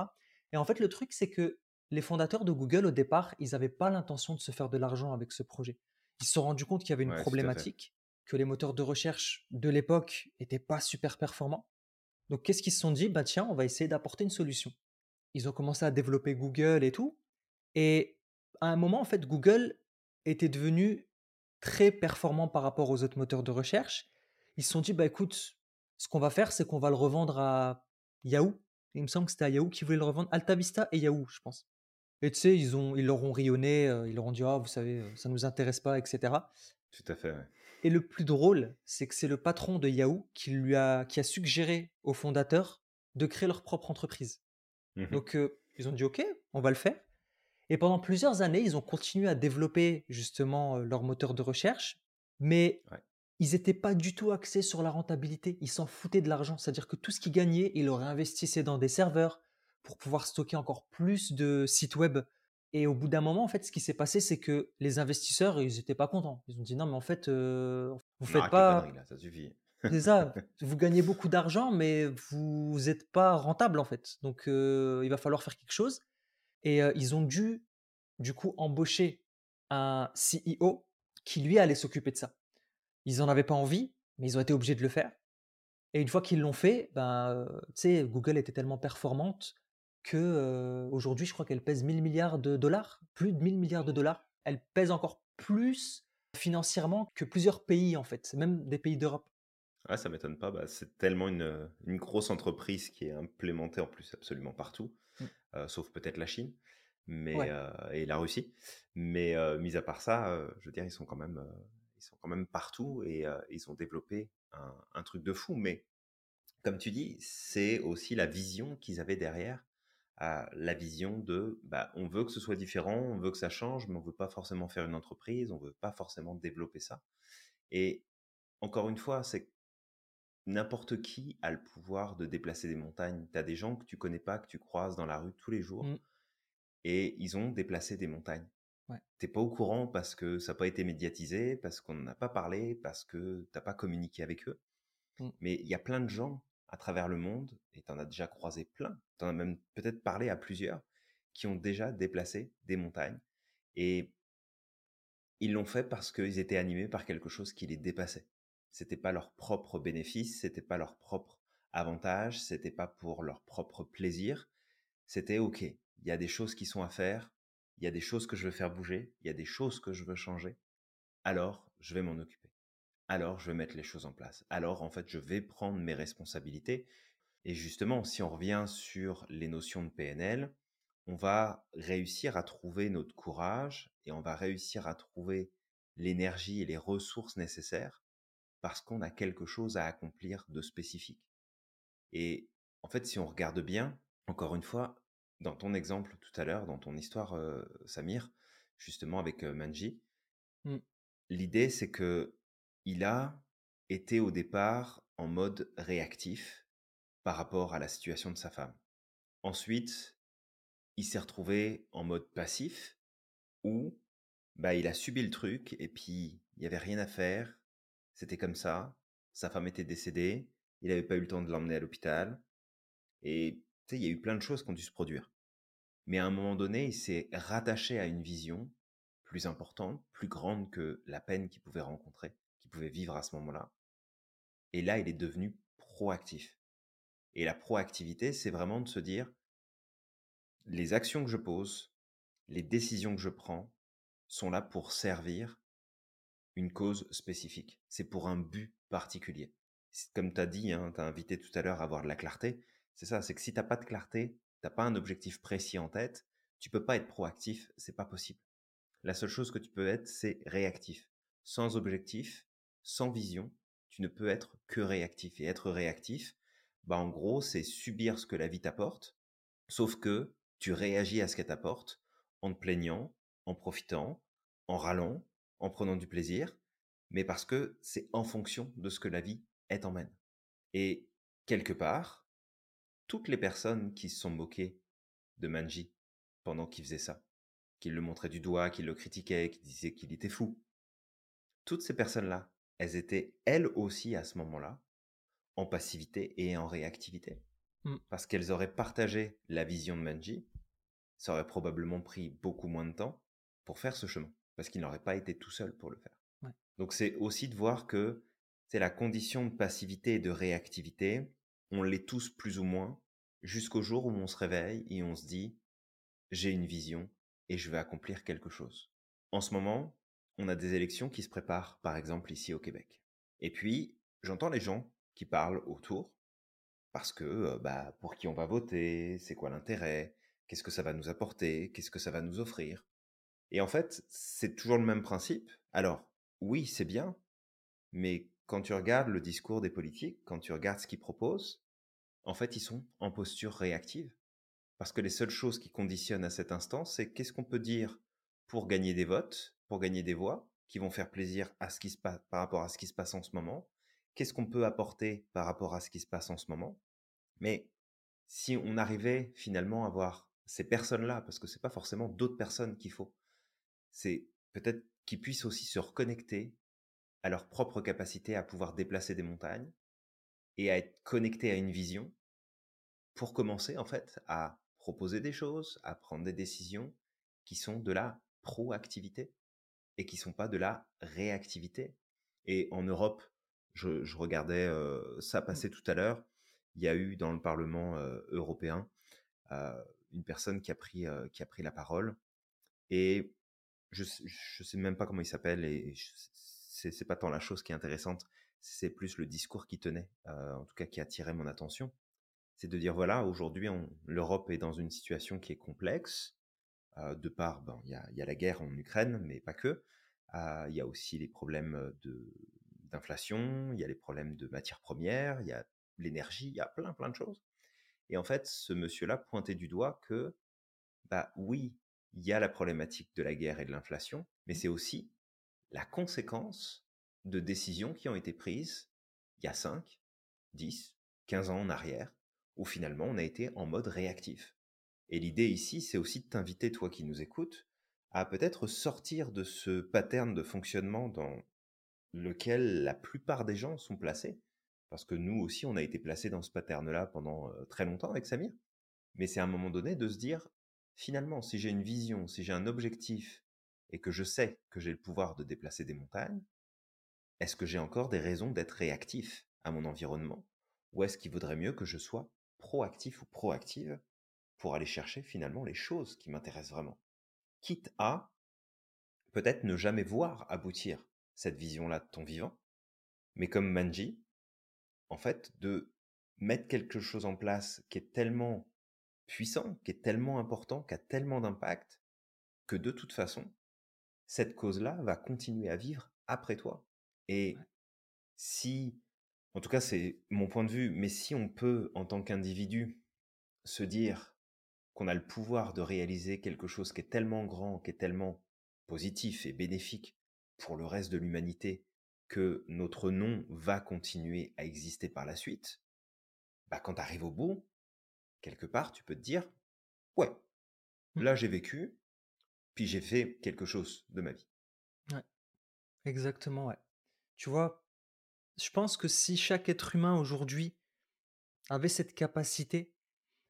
Et en fait, le truc, c'est que les fondateurs de Google, au départ, ils n'avaient pas l'intention de se faire de l'argent avec ce projet. Ils se sont rendus compte qu'il y avait une problématique, que les moteurs de recherche de l'époque n'étaient pas super performants. Donc, qu'est-ce qu'ils se sont dit? Bah tiens, on va essayer d'apporter une solution. Ils ont commencé à développer Google et tout. Et à un moment, en fait, Google était devenu très performant par rapport aux autres moteurs de recherche. Ils se sont dit, bah écoute, ce qu'on va faire, c'est qu'on va le revendre à Yahoo. Il me semble que c'était à Yahoo qui voulait le revendre. AltaVista et Yahoo, je pense. Et tu sais, ils, ont, ils leur ont rayonné, euh, ils leur ont dit Ah, vous savez, euh, ça ne nous intéresse pas, etc. Tout à fait. Et le plus drôle, c'est que c'est le patron de Yahoo qui, lui a, qui a suggéré aux fondateurs de créer leur propre entreprise. Mmh Donc, euh, ils ont dit Ok, on va le faire. Et pendant plusieurs années, ils ont continué à développer justement leur moteur de recherche, mais ils n'étaient pas du tout axés sur la rentabilité. Ils s'en foutaient de l'argent. C'est-à-dire que tout ce qu'ils gagnaient, ils le réinvestissaient dans des serveurs, pour pouvoir stocker encore plus de sites web. Et au bout d'un moment, en fait, ce qui s'est passé, c'est que les investisseurs, ils n'étaient pas contents. Ils ont dit non, mais en fait, euh, vous faites pas. ça suffit. c'est ça. Vous gagnez beaucoup d'argent, mais vous n'êtes pas rentable en fait. Donc, euh, il va falloir faire quelque chose. Et ils ont dû, du coup, embaucher un CEO qui lui allait s'occuper de ça. Ils n'en avaient pas envie, mais ils ont été obligés de le faire. Et une fois qu'ils l'ont fait, ben, Google était tellement performante que aujourd'hui, je crois qu'elle pèse 1000 milliards de dollars, plus de 1000 milliards de dollars. Elle pèse encore plus financièrement que plusieurs pays en fait, même des pays d'Europe. Ouais, ça m'étonne pas. Bah, c'est tellement une, grosse entreprise qui est implémentée en plus absolument partout. Sauf peut-être la Chine, mais et la Russie. Mais mis à part ça, je veux dire, ils sont quand même, ils sont quand même partout et ils ont développé un, un, truc de fou. Mais comme tu dis, c'est aussi la vision qu'ils avaient derrière à la vision de bah, on veut que ce soit différent, on veut que ça change, mais on veut pas forcément faire une entreprise, on veut pas forcément développer ça. Et encore une fois, c'est n'importe qui a le pouvoir de déplacer des montagnes. Tu as des gens que tu connais pas, que tu croises dans la rue tous les jours, mmh. et ils ont déplacé des montagnes. Ouais. T'es pas au courant parce que ça n'a pas été médiatisé, parce qu'on n'en a pas parlé, parce que t'as pas communiqué avec eux. Mmh. Mais il y a plein de gens à travers le monde, et tu en as déjà croisé plein, tu en as même peut-être parlé à plusieurs, qui ont déjà déplacé des montagnes. Et ils l'ont fait parce qu'ils étaient animés par quelque chose qui les dépassait. C'était pas leur propre bénéfice, c'était pas leur propre avantage, c'était pas pour leur propre plaisir, C'était OK, il y a des choses qui sont à faire, il y a des choses que je veux faire bouger, il y a des choses que je veux changer. Alors, je vais m'en occuper. Alors, je vais mettre les choses en place. Alors, en fait, je vais prendre mes responsabilités. Et justement, si on revient sur les notions de PNL, on va réussir à trouver notre courage et on va réussir à trouver l'énergie et les ressources nécessaires parce qu'on a quelque chose à accomplir de spécifique. Et en fait, si on regarde bien, encore une fois, dans ton exemple tout à l'heure, dans ton histoire, euh, Samir, justement avec euh, Manji, mmh. l'idée c'est que il a été au départ en mode réactif par rapport à la situation de sa femme. Ensuite, il s'est retrouvé en mode passif où bah, il a subi le truc et puis il n'y avait rien à faire. C'était comme ça. Sa femme était décédée. Il n'avait pas eu le temps de l'emmener à l'hôpital. Et il y a eu plein de choses qui ont dû se produire. Mais à un moment donné, il s'est rattaché à une vision plus importante, plus grande que la peine qu'il pouvait rencontrer, qu'il pouvait vivre à ce moment-là. Et là, il est devenu proactif. Et la proactivité, c'est vraiment de se dire, les actions que je pose, les décisions que je prends sont là pour servir une cause spécifique. C'est pour un but particulier. Comme tu as dit, hein, tu as invité tout à l'heure à avoir de la clarté. C'est ça, c'est que si tu n'as pas de clarté, tu n'as pas un objectif précis en tête, tu peux pas être proactif, c'est pas possible. La seule chose que tu peux être, c'est réactif. Sans objectif, sans vision, tu ne peux être que réactif. Et être réactif, bah en gros, c'est subir ce que la vie t'apporte, sauf que tu réagis à ce qu'elle t'apporte en te plaignant, en profitant, en râlant, en prenant du plaisir, mais parce que c'est en fonction de ce que la vie elle t'emmène. Et quelque part, toutes les personnes qui se sont moquées de Manji pendant qu'il faisait ça, qu'il le montrait du doigt, qu'il le critiquait, qu'il disait qu'il était fou, toutes ces personnes-là, elles étaient elles aussi à ce moment-là en passivité et en réactivité. Mmh. Parce qu'elles auraient partagé la vision de Manji, ça aurait probablement pris beaucoup moins de temps pour faire ce chemin, parce qu'il n'aurait pas été tout seul pour le faire. Donc c'est aussi de voir que c'est la condition de passivité et de réactivité, on l'est tous plus ou moins, jusqu'au jour où on se réveille et on se dit, j'ai une vision et je vais accomplir quelque chose. En ce moment, on a des élections qui se préparent, par exemple ici au Québec. Et puis, j'entends les gens qui parlent autour, parce que, euh, bah, pour qui on va voter, c'est quoi l'intérêt, qu'est-ce que ça va nous apporter, qu'est-ce que ça va nous offrir? Et en fait, c'est toujours le même principe. Alors, oui, c'est bien, mais quand tu regardes le discours des politiques, quand tu regardes ce qu'ils proposent, en fait, ils sont en posture réactive. Parce que les seules choses qui conditionnent à cet instant, c'est qu'est-ce qu'on peut dire pour gagner des votes, pour gagner des voix, qui vont faire plaisir à ce qui se passe par rapport à ce qui se passe en ce moment, qu'est-ce qu'on peut apporter par rapport à ce qui se passe en ce moment. Mais si on arrivait finalement à voir ces personnes-là, parce que c'est pas forcément d'autres personnes qu'il faut, c'est peut-être qu'ils puissent aussi se reconnecter à leur propre capacité à pouvoir déplacer des montagnes et à être connectés à une vision pour commencer en fait à proposer des choses, à prendre des décisions qui sont de la proactivité et qui sont pas de la réactivité. Et en Europe, je, regardais ça mmh. passer tout à l'heure. Il y a eu dans le Parlement européen une personne qui a pris qui a pris la parole et je je sais même pas comment il s'appelle et c'est pas tant la chose qui est intéressante, c'est plus le discours qui tenait, en tout cas qui a attiré mon attention. C'est de dire voilà aujourd'hui l'Europe est dans une situation qui est complexe de par ben il y a, y a la guerre en Ukraine mais pas que. Il y a aussi les problèmes de d'inflation, il y a les problèmes de matières premières, il y a l'énergie, il y a plein plein de choses. Et en fait, ce monsieur-là pointait du doigt que, bah oui, il y a la problématique de la guerre et de l'inflation, mais c'est aussi la conséquence de décisions qui ont été prises il y a 5, 10, 15 ans en arrière, où finalement on a été en mode réactif. Et l'idée ici, c'est aussi de t'inviter, toi qui nous écoutes, à peut-être sortir de ce pattern de fonctionnement dans lequel la plupart des gens sont placés, parce que nous aussi, on a été placés dans ce pattern-là pendant très longtemps avec Samir. Mais c'est à un moment donné de se dire, finalement, si j'ai une vision, si j'ai un objectif, et que je sais que j'ai le pouvoir de déplacer des montagnes, est-ce que j'ai encore des raisons d'être réactif à mon environnement Ou est-ce qu'il vaudrait mieux que je sois proactif ou proactive pour aller chercher finalement les choses qui m'intéressent vraiment? Quitte à peut-être ne jamais voir aboutir cette vision-là de ton vivant, mais comme Manji, en fait, de mettre quelque chose en place qui est tellement puissant, qui est tellement important, qui a tellement d'impact, que de toute façon, cette cause-là va continuer à vivre après toi. Et si, en tout cas c'est mon point de vue, mais si on peut, en tant qu'individu, se dire qu'on a le pouvoir de réaliser quelque chose qui est tellement grand, qui est tellement positif et bénéfique pour le reste de l'humanité, que notre nom va continuer à exister par la suite, bah quand tu arrives au bout, quelque part, tu peux te dire, ouais, Mmh. là j'ai vécu, puis j'ai fait quelque chose de ma vie. Ouais, exactement, ouais. Tu vois, je pense que si chaque être humain aujourd'hui avait cette capacité,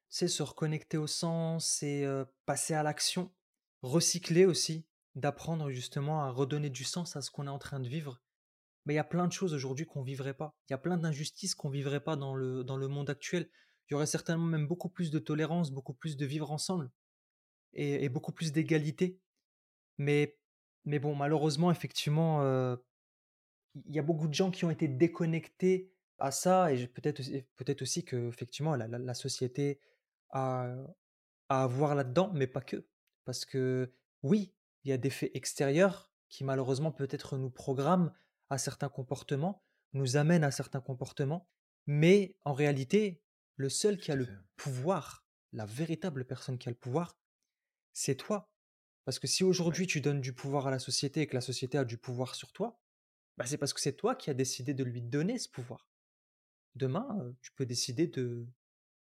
c'est se reconnecter au sens et euh, passer à l'action, recycler aussi, d'apprendre justement à redonner du sens à ce qu'on est en train de vivre, mais il y a plein de choses aujourd'hui qu'on vivrait pas. Il y a plein d'injustices qu'on vivrait pas dans le, dans le monde actuel. Il y aurait certainement même beaucoup plus de tolérance, beaucoup plus de vivre ensemble et, beaucoup plus d'égalité. Mais, mais bon, malheureusement, effectivement, euh, il y a beaucoup de gens qui ont été déconnectés à ça, et peut-être peut-être aussi que effectivement la, la- société a, à voir là-dedans, mais pas que. Parce que oui, il y a des faits extérieurs qui malheureusement peut-être nous programment à certains comportements, nous amènent à certains comportements, mais en réalité, le seul qui a le pouvoir, la véritable personne qui a le pouvoir, c'est toi. Parce que si Ouais, aujourd'hui tu donnes du pouvoir à la société et que la société a du pouvoir sur toi, bah c'est parce que c'est toi qui as décidé de lui donner ce pouvoir. Demain, euh, tu peux décider de,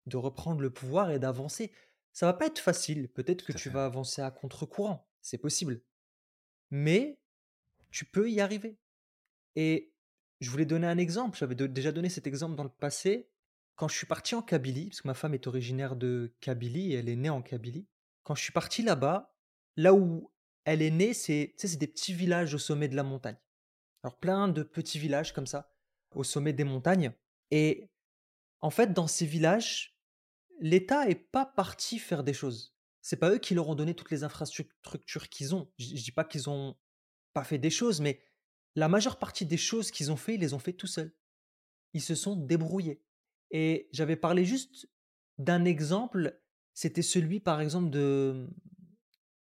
de reprendre le pouvoir et d'avancer. Ça va pas être facile. Peut-être que tu vas avancer à contre-courant. C'est possible. Mais tu peux y arriver. Et je voulais donner un exemple. J'avais déjà donné cet exemple dans le passé. Quand je suis parti en Kabylie, parce que ma femme est originaire de Kabylie elle est née en Kabylie. Quand je suis parti là-bas, là où elle est née, c'est des petits villages au sommet de la montagne. Alors plein de petits villages comme ça, au sommet des montagnes. Et en fait, dans ces villages, l'État est pas parti faire des choses. C'est pas eux qui leur ont donné toutes les infrastructures qu'ils ont. Je, je dis pas qu'ils ont pas fait des choses, mais la majeure partie des choses qu'ils ont fait, ils les ont fait tout seuls. Ils se sont débrouillés. Et j'avais parlé juste d'un exemple, c'était celui par exemple de,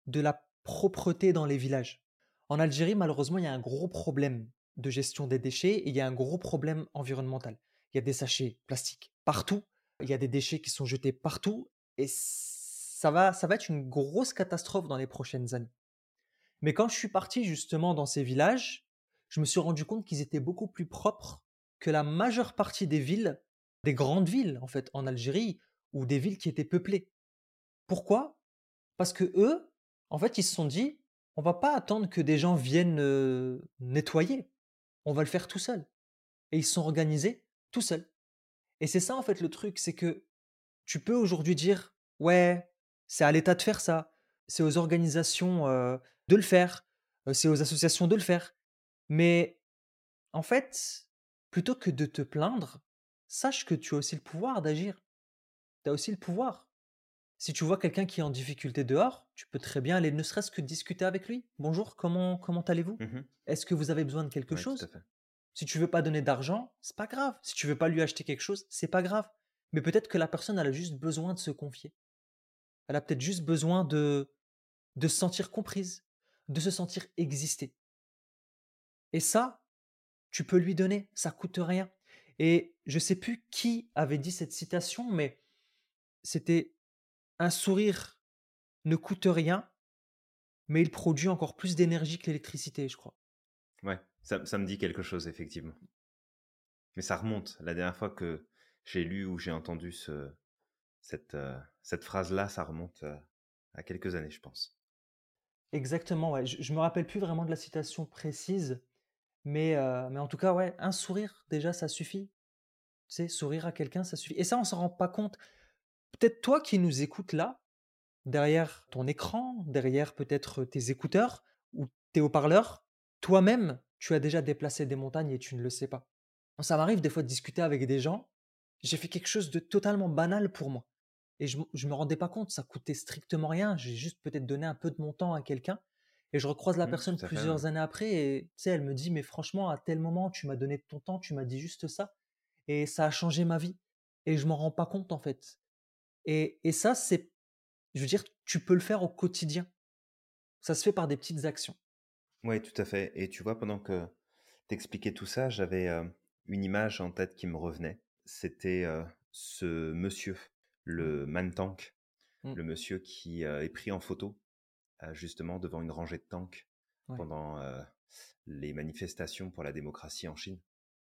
de la propreté dans les villages. En Algérie, malheureusement, il y a un gros problème de gestion des déchets et il y a un gros problème environnemental. Il y a des sachets plastiques partout, il y a des déchets qui sont jetés partout et ça va, ça va être une grosse catastrophe dans les prochaines années. Mais quand je suis parti justement dans ces villages, je me suis rendu compte qu'ils étaient beaucoup plus propres que la majeure partie des villes, des grandes villes en fait en Algérie ou des villes qui étaient peuplées. Pourquoi? Parce que eux, en fait, ils se sont dit, on va pas attendre que des gens viennent euh, nettoyer, on va le faire tout seul. Et ils se sont organisés tout seuls. Et c'est ça en fait le truc, c'est que tu peux aujourd'hui dire, ouais, c'est à l'État de faire ça, c'est aux organisations euh, de le faire, euh, c'est aux associations de le faire. Mais en fait, plutôt que de te plaindre, sache que tu as aussi le pouvoir d'agir. Tu as aussi le pouvoir. Si tu vois quelqu'un qui est en difficulté dehors, tu peux très bien aller ne serait-ce que discuter avec lui. Bonjour, comment comment allez-vous? Mhm. Est-ce que vous avez besoin de quelque Ouais, chose? Si tu veux pas donner d'argent, c'est pas grave. Si tu veux pas lui acheter quelque chose, c'est pas grave. Mais peut-être que la personne elle a juste besoin de se confier. Elle a peut-être juste besoin de de se sentir comprise, de se sentir exister. Et ça, tu peux lui donner, ça coûte rien. Et je sais plus qui avait dit cette citation, mais c'était un sourire ne coûte rien, mais il produit encore plus d'énergie que l'électricité, je crois. Ouais, ça, ça me dit quelque chose, effectivement. Mais ça remonte. La dernière fois que j'ai lu ou j'ai entendu ce, cette, euh, cette phrase-là, ça remonte euh, à quelques années, je pense. Exactement, ouais. Je, je me rappelle plus vraiment de la citation précise, mais, euh, mais en tout cas, ouais, un sourire, déjà, ça suffit. Tu sais, sourire à quelqu'un, ça suffit. Et ça, on s'en rend pas compte. Peut-être toi qui nous écoutes là, derrière ton écran, derrière peut-être tes écouteurs ou tes haut-parleurs, toi-même, tu as déjà déplacé des montagnes et tu ne le sais pas. Ça m'arrive des fois de discuter avec des gens, j'ai fait quelque chose de totalement banal pour moi. et je ne me rendais pas compte, ça coûtait strictement rien. J'ai juste peut-être donné un peu de mon temps à quelqu'un et je recroise la Mmh, personne fait, ouais. plusieurs années après et tu sais, elle me dit: «Mais franchement, à tel moment, tu m'as donné de ton temps, tu m'as dit juste ça et ça a changé ma vie» et je m'en rends pas compte, en fait et et ça, c'est je veux dire, tu peux le faire au quotidien. Ça se fait par des petites actions. Ouais, tout à fait et tu vois, pendant que tu expliquais tout ça, j'avais, une image en tête qui me revenait. C'était, ce monsieur, Mmh. le man-tank, Mmh. le monsieur qui, est pris en photo, justement devant une rangée de tanks Ouais. pendant, les manifestations pour la démocratie en Chine,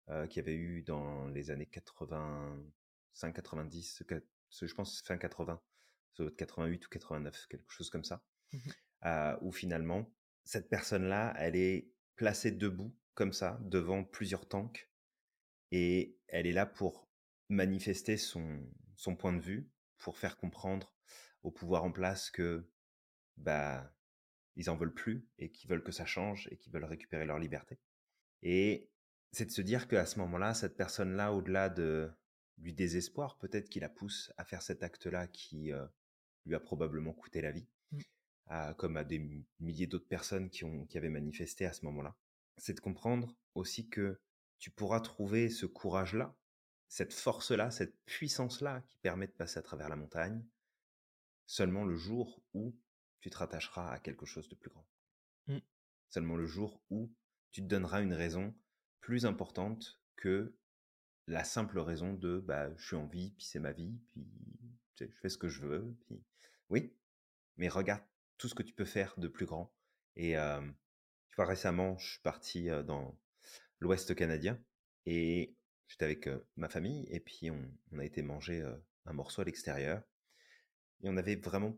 heu, qu'il y avait eu dans les années 85-90, quat je pense fin 80, ça doit être 88 ou 89, quelque chose comme ça. Mmh mh. Heu, où finalement, cette personne-là, elle est placée debout comme ça, devant plusieurs tanks et elle est là pour manifester son son point de vue, pour faire comprendre au pouvoir en place que, bah, ils en veulent plus et qu'ils veulent que ça change et qu'ils veulent récupérer leur liberté et c'est de se dire qu'à ce moment-là, cette personne-là, au-delà de du désespoir peut-être qui la pousse à faire cet acte-là qui, heu, lui a probablement coûté la vie, Mmh. à comme à des milliers d'autres personnes qui ont qui avaient manifesté à ce moment-là. C'est de comprendre aussi que tu pourras trouver ce courage-là, cette force-là, cette puissance-là qui permet de passer à travers la montagne, seulement le jour où tu te rattacheras à quelque chose de plus grand. Mmh. Seulement le jour où tu te donneras une raison plus importante que la simple raison de, bah, je suis en vie, puis c'est ma vie, puis je fais ce que je veux, puis oui, mais regarde tout ce que tu peux faire de plus grand et tu vois, récemment, je suis parti, dans l'Ouest canadien et j'étais avec, ma famille et puis on a été manger, un morceau à l'extérieur et on avait vraiment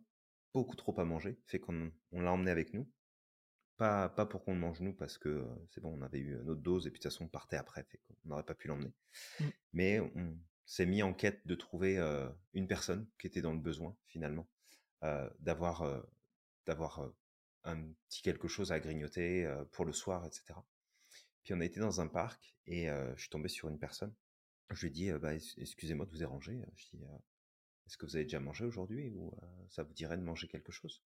beaucoup trop à manger, fait qu'on on l'a emmené avec nous. Pas pas pour qu'on le mange nous parce que, heu, c'est bon, on avait eu, notre dose et puis de toute façon on partait après, fait qu'on n'aurait pas pu l'emmener. Mmh. Mais on s'est mis en quête de trouver, heu, une personne qui était dans le besoin finalement, heu, d'avoir, un petit quelque chose à grignoter, pour le soir et cetera. Puis on a été dans un parc et je suis tombé sur une personne. Je lui ai dit, «Bah, ex excusez-moi de vous déranger», je dis, «Est-ce que vous avez déjà mangé aujourd'hui ou, ça vous dirait de manger quelque chose?»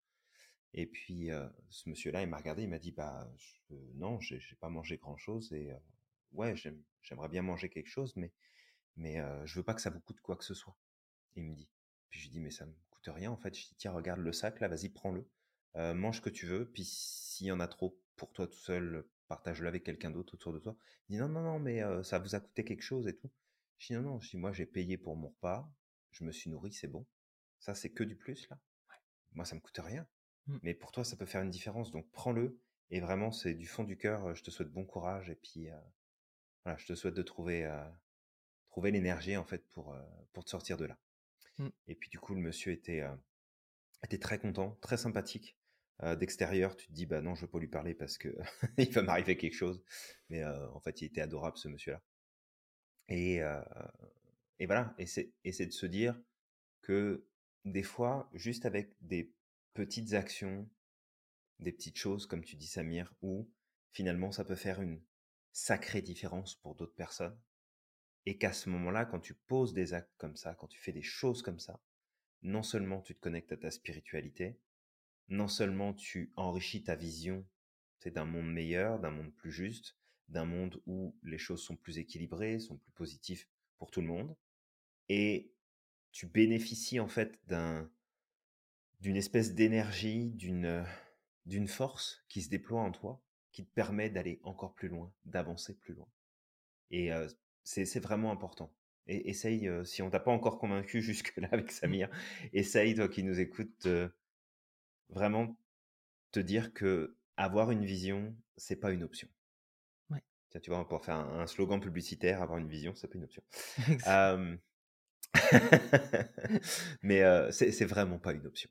Et puis, heu, ce monsieur-là, il m'a regardé, il m'a dit: «Bah, je non, j'ai j'ai pas mangé grand-chose et heu, ouais, j'aime j'aimerais bien manger quelque chose, mais mais je veux pas que ça vous coûte quoi que ce soit». Il me dit. Puis je lui dis: «Mais ça me coûte rien en fait». Je dis: «Tiens, regarde le sac là, vas-y, prends-le, mange ce que tu veux, puis s'il y en a trop pour toi tout seul, partage-le avec quelqu'un d'autre autour de toi». Il dit: «Non, non, non, mais ça vous a coûté quelque chose et tout?» je dis: «Non, non», je dis: «Moi, j'ai payé pour mon repas, je me suis nourri, c'est bon. Ça, c'est que du plus là. Moi, ça me coûte rien, Mmh. mais pour toi, ça peut faire une différence, donc prends-le» et vraiment, c'est du fond du cœur, je te souhaite bon courage et puis, voilà, je te souhaite de trouver, trouver l'énergie en fait pour, pour te sortir de là Mmh. et puis du coup, le monsieur était, était très content, très sympathique. D'extérieur, tu te dis: «Bah non, je veux pas lui parler parce que il va m'arriver quelque chose», mais en fait, il était adorable ce monsieur-là et et voilà et c'est et c'est de se dire que des fois, juste avec des petites actions, des petites choses comme tu dis Samir, où finalement ça peut faire une sacrée différence pour d'autres personnes et qu'à ce moment-là, quand tu poses des actes comme ça, quand tu fais des choses comme ça, non seulement tu te connectes à ta spiritualité, non seulement tu enrichis ta vision, d'un monde meilleur, d'un monde plus juste, d'un monde où les choses sont plus équilibrées, sont plus positives pour tout le monde et tu bénéficies en fait d'un d'une espèce d'énergie, d'une, heu, d'une force qui se déploie en toi, qui te permet d'aller encore plus loin, d'avancer plus loin et heu, c'est c'est vraiment important et essaye, heu, si on t'a pas encore convaincu jusque-là avec Mmh. Samir, essaye, toi qui nous écoutes, de vraiment te dire qu'avoir une vision, c'est pas une option. Ouais. Tiens, tu vois, pourrait faire un un slogan publicitaire: «Avoir une vision, c'est pas une option». Mais c'est c'est vraiment pas une option.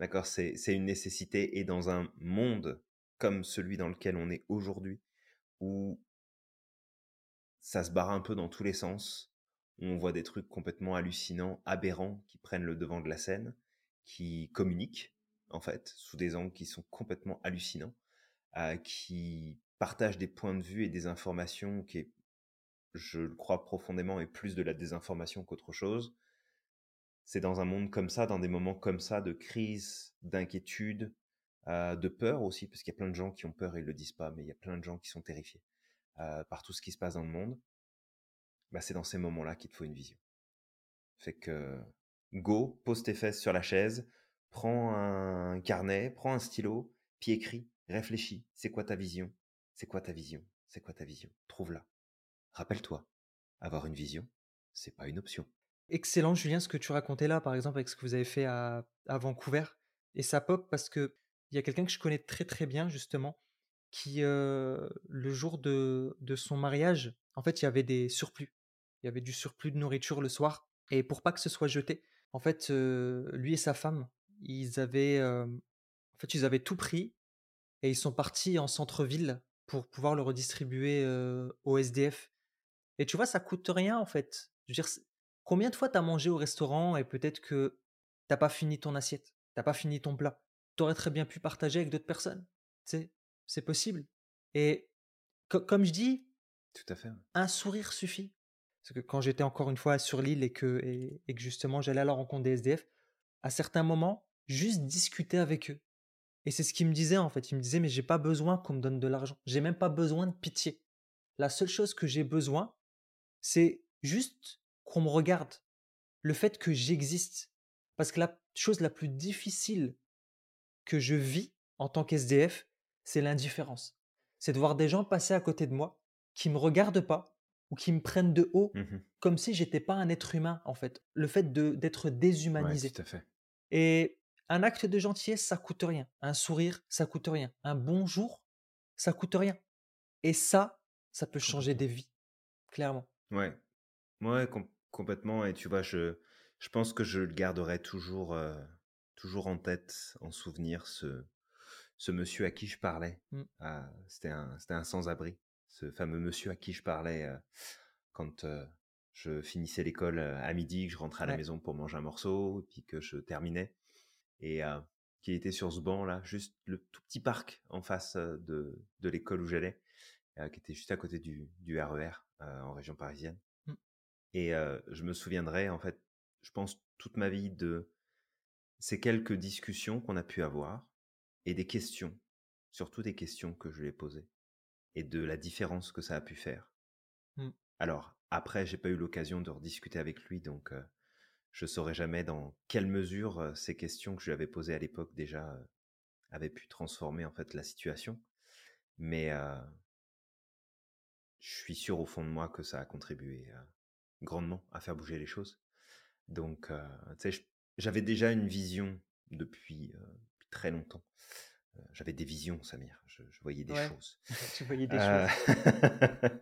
D'accord? C'est une nécessité et dans un monde comme celui dans lequel on est aujourd'hui, où ça se barre un peu dans tous les sens, où on voit des trucs complètement hallucinants, aberrants, qui prennent le devant de la scène, qui communiquent, en fait, sous des angles qui sont complètement hallucinants, heu, qui partagent des points de vue et des informations qui est, je le crois profondément, est plus de la désinformation qu'autre chose. C'est dans un monde comme ça, dans des moments comme ça de crise, d'inquiétude, euh, de peur aussi, parce qu'il y a plein de gens qui ont peur et ils le disent pas, mais il y a plein de gens qui sont terrifiés euh, par tout ce qui se passe dans le monde. Bah, c'est dans ces moments-là qu'il te faut une vision. Fait que go, pose tes fesses sur la chaise, prends un carnet, prends un stylo, puis écris, réfléchis. C'est quoi ta vision? C'est quoi ta vision? C'est quoi ta vision? Trouve-la. Rappelle-toi, avoir une vision, c'est pas une option. Excellent, Julien, ce que tu racontais là, par exemple, avec ce que vous avez fait à, Vancouver. Et ça pop parce que il y a quelqu'un que je connais très très bien, justement, qui, euh, le jour de, son mariage, en fait, il y avait des surplus. Il y avait du surplus de nourriture le soir. Et pour pas que ce soit jeté, en fait, euh, lui et sa femme, ils avaient, euh, en fait, ils avaient tout pris et ils sont partis en centre-ville pour pouvoir le redistribuer au SDF. Et tu vois, ça coûte rien en fait. Je veux dire, combien de fois t'as mangé au restaurant et peut-être que t'as pas fini ton assiette, t'as pas fini ton plat? T'aurais très bien pu partager avec d'autres personnes. C'est, c'est possible. Et comme je dis, tout à fait. Un sourire suffit. Parce que quand j'étais encore une fois sur l'île et que, et, que justement j'allais à la rencontre des SDF, à certains moments, juste discuter avec eux. Et c'est ce qu'il me disait en fait. Il me disait mais j'ai pas besoin qu'on me donne de l'argent. J'ai même pas besoin de pitié. La seule chose que j'ai besoin, c'est juste qu'on me regarde. Le fait que j'existe. Parce que la chose la plus difficile que je vis en tant qu'SDF, c'est l'indifférence. C'est de voir des gens passer à côté de moi qui me regardent pas ou qui me prennent de haut mmh comme si j'étais pas un être humain en fait. Le fait d'être déshumanisé. tout à fait. Et un acte de gentillesse, ça coûte rien. Un sourire, ça coûte rien. Un bonjour, ça coûte rien. Et ça, ça peut changer des vies, clairement. Ouais, ouais, complètement. Et tu vois, je, je pense que je le garderai toujours, euh, toujours en tête, en souvenir, ce, ce monsieur à qui je parlais. Mmh. Ah, c'était un, un sans-abri ce fameux monsieur à qui je parlais euh, quand euh, je finissais l'école à midi, que je rentrais à la maison pour manger un morceau, puis que je terminais, et qui était sur ce banc là, juste le tout petit parc en face de, de l'école où j'allais, qui était juste à côté du, du RER e en région parisienne. Et je me souviendrai en fait, je pense toute ma vie de ces quelques discussions qu'on a pu avoir et des questions, surtout des questions que je lui ai posées et de la différence que ça a pu faire. Mmh. Alors, après, j'ai pas eu l'occasion de rediscuter avec lui, donc je saurais jamais dans quelle mesure ces questions que je lui avais posées à l'époque déjà avaient pu transformer en fait la situation. Mais je suis sûr au fond de moi que ça a contribué grandement à faire bouger les choses. Donc, tu sais, j'avais déjà une vision depuis très longtemps j'avais des visions, Samir. Je, voyais des choses. tu voyais des choses.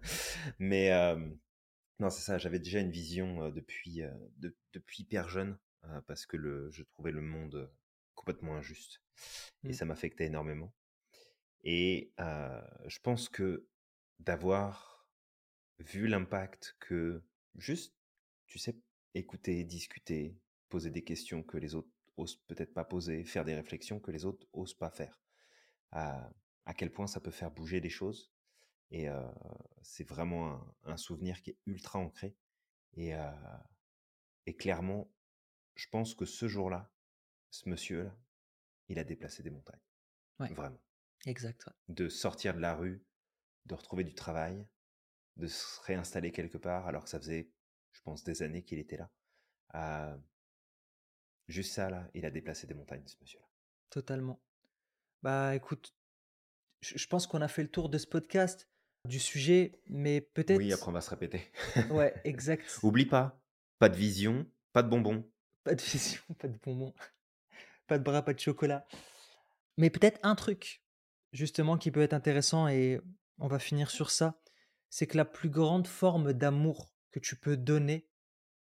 Mais non, c'est ça. J'avais déjà une vision depuis, depuis hyper jeune parce que le, je trouvais le monde complètement injuste et mmh. ça m'affectait énormément. Et je pense que d'avoir vu l'impact que juste, tu sais, écouter, discuter, poser des questions que les autres osent peut-être pas poser, faire des réflexions que les autres osent pas faire à, quel point ça peut faire bouger les choses. Et c'est vraiment un, souvenir qui est ultra ancré. Et, et clairement, je pense que ce jour-là, ce monsieur-là, il a déplacé des montagnes. Vraiment. Exact. De sortir de la rue, de retrouver du travail, de se réinstaller quelque part, alors que ça faisait, je pense, des années qu'il était là. juste ça, là, il a déplacé des montagnes, ce monsieur-là. Totalement. Bah écoute, je pense qu'on a fait le tour de ce podcast, du sujet, mais peut-être. Oui, après on va se répéter. Ouais, exact. Oublie pas, pas de vision, pas de bonbons. Pas de vision, pas de bonbons, pas de bras, pas de chocolat. Mais peut-être un truc, justement, qui peut être intéressant, et on va finir sur ça, c'est que la plus grande forme d'amour que tu peux donner,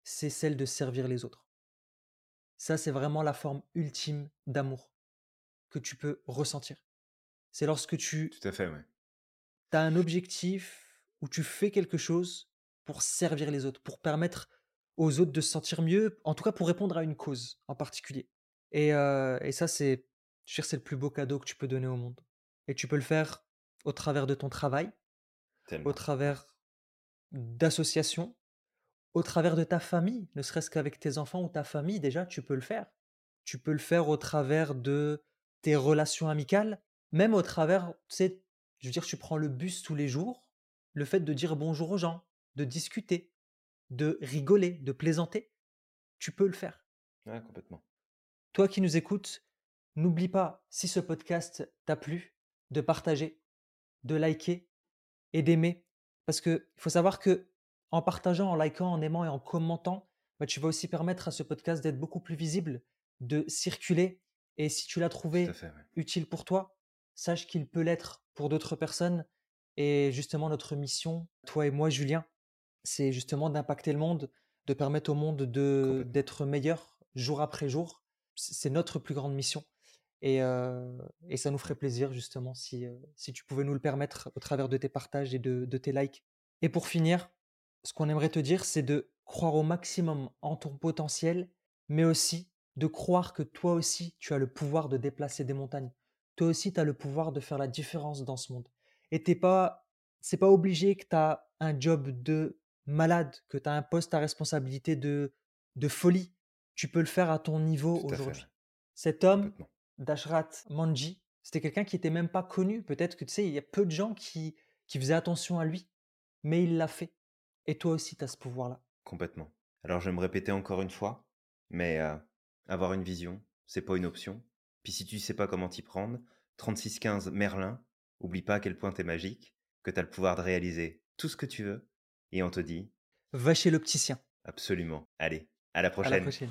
c'est celle de servir les autres. Ça, c'est vraiment la forme ultime d'amour que tu peux ressentir. C'est lorsque tu Tout à fait, ouais. as un objectif où tu fais quelque chose pour servir les autres, pour permettre aux autres de se sentir mieux, en tout cas pour répondre à une cause en particulier. Et, et ça, c'est, c'est le plus beau cadeau que tu peux donner au monde. Et tu peux le faire au travers de ton travail, au travers d'associations, au travers de ta famille, ne serait-ce qu'avec tes enfants ou ta famille, déjà, tu peux le faire. Tu peux le faire au travers de tes relations amicales, même au travers, tu sais, je veux dire, tu prends le bus tous les jours, le fait de dire bonjour aux gens, de discuter, de rigoler, de plaisanter, tu peux le faire. Ouais, complètement. Toi qui nous écoutes, n'oublie pas, si ce podcast t'a plu, de partager, de liker et d'aimer. Parce qu'il faut savoir que en partageant, en likant, en aimant et en commentant, bah, tu vas aussi permettre à ce podcast d'être beaucoup plus visible, de circuler. Et si tu l'as trouvé utile pour toi, sache qu'il peut l'être pour d'autres personnes. Et justement, notre mission, toi et moi, Julien, c'est justement d'impacter le monde, de permettre au monde de d'être meilleur jour après jour. C'est notre plus grande mission. Et, et, ça nous ferait plaisir justement si, si tu pouvais nous le permettre au travers de tes partages et de, de tes likes. Et pour finir, ce qu'on aimerait te dire, c'est de croire au maximum en ton potentiel, mais aussi de croire que toi aussi, tu as le pouvoir de déplacer des montagnes. Toi aussi, tu as le pouvoir de faire la différence dans ce monde. Et t'es pas, c'est pas obligé que tu as un job de malade, que tu as un poste à responsabilité de, de folie. Tu peux le faire à ton niveau aujourd'hui. Cet homme, Dashrat Manji, c'était quelqu'un qui était même pas connu. Peut-être que tu sais, il y a peu de gens qui, qui faisaient attention à lui, mais il l'a fait. Et toi aussi, tu as ce pouvoir-là. Complètement. Alors, je vais me répéter encore une fois, mais euh, avoir une vision, c'est pas une option. Puis si tu sais pas comment t'y prendre, 3615 Merlin, oublie pas à quel point t'es magique, que tu as le pouvoir de réaliser tout ce que tu veux, et on te dit... Va chez l'opticien. Absolument. Allez, à la prochaine. À la prochaine.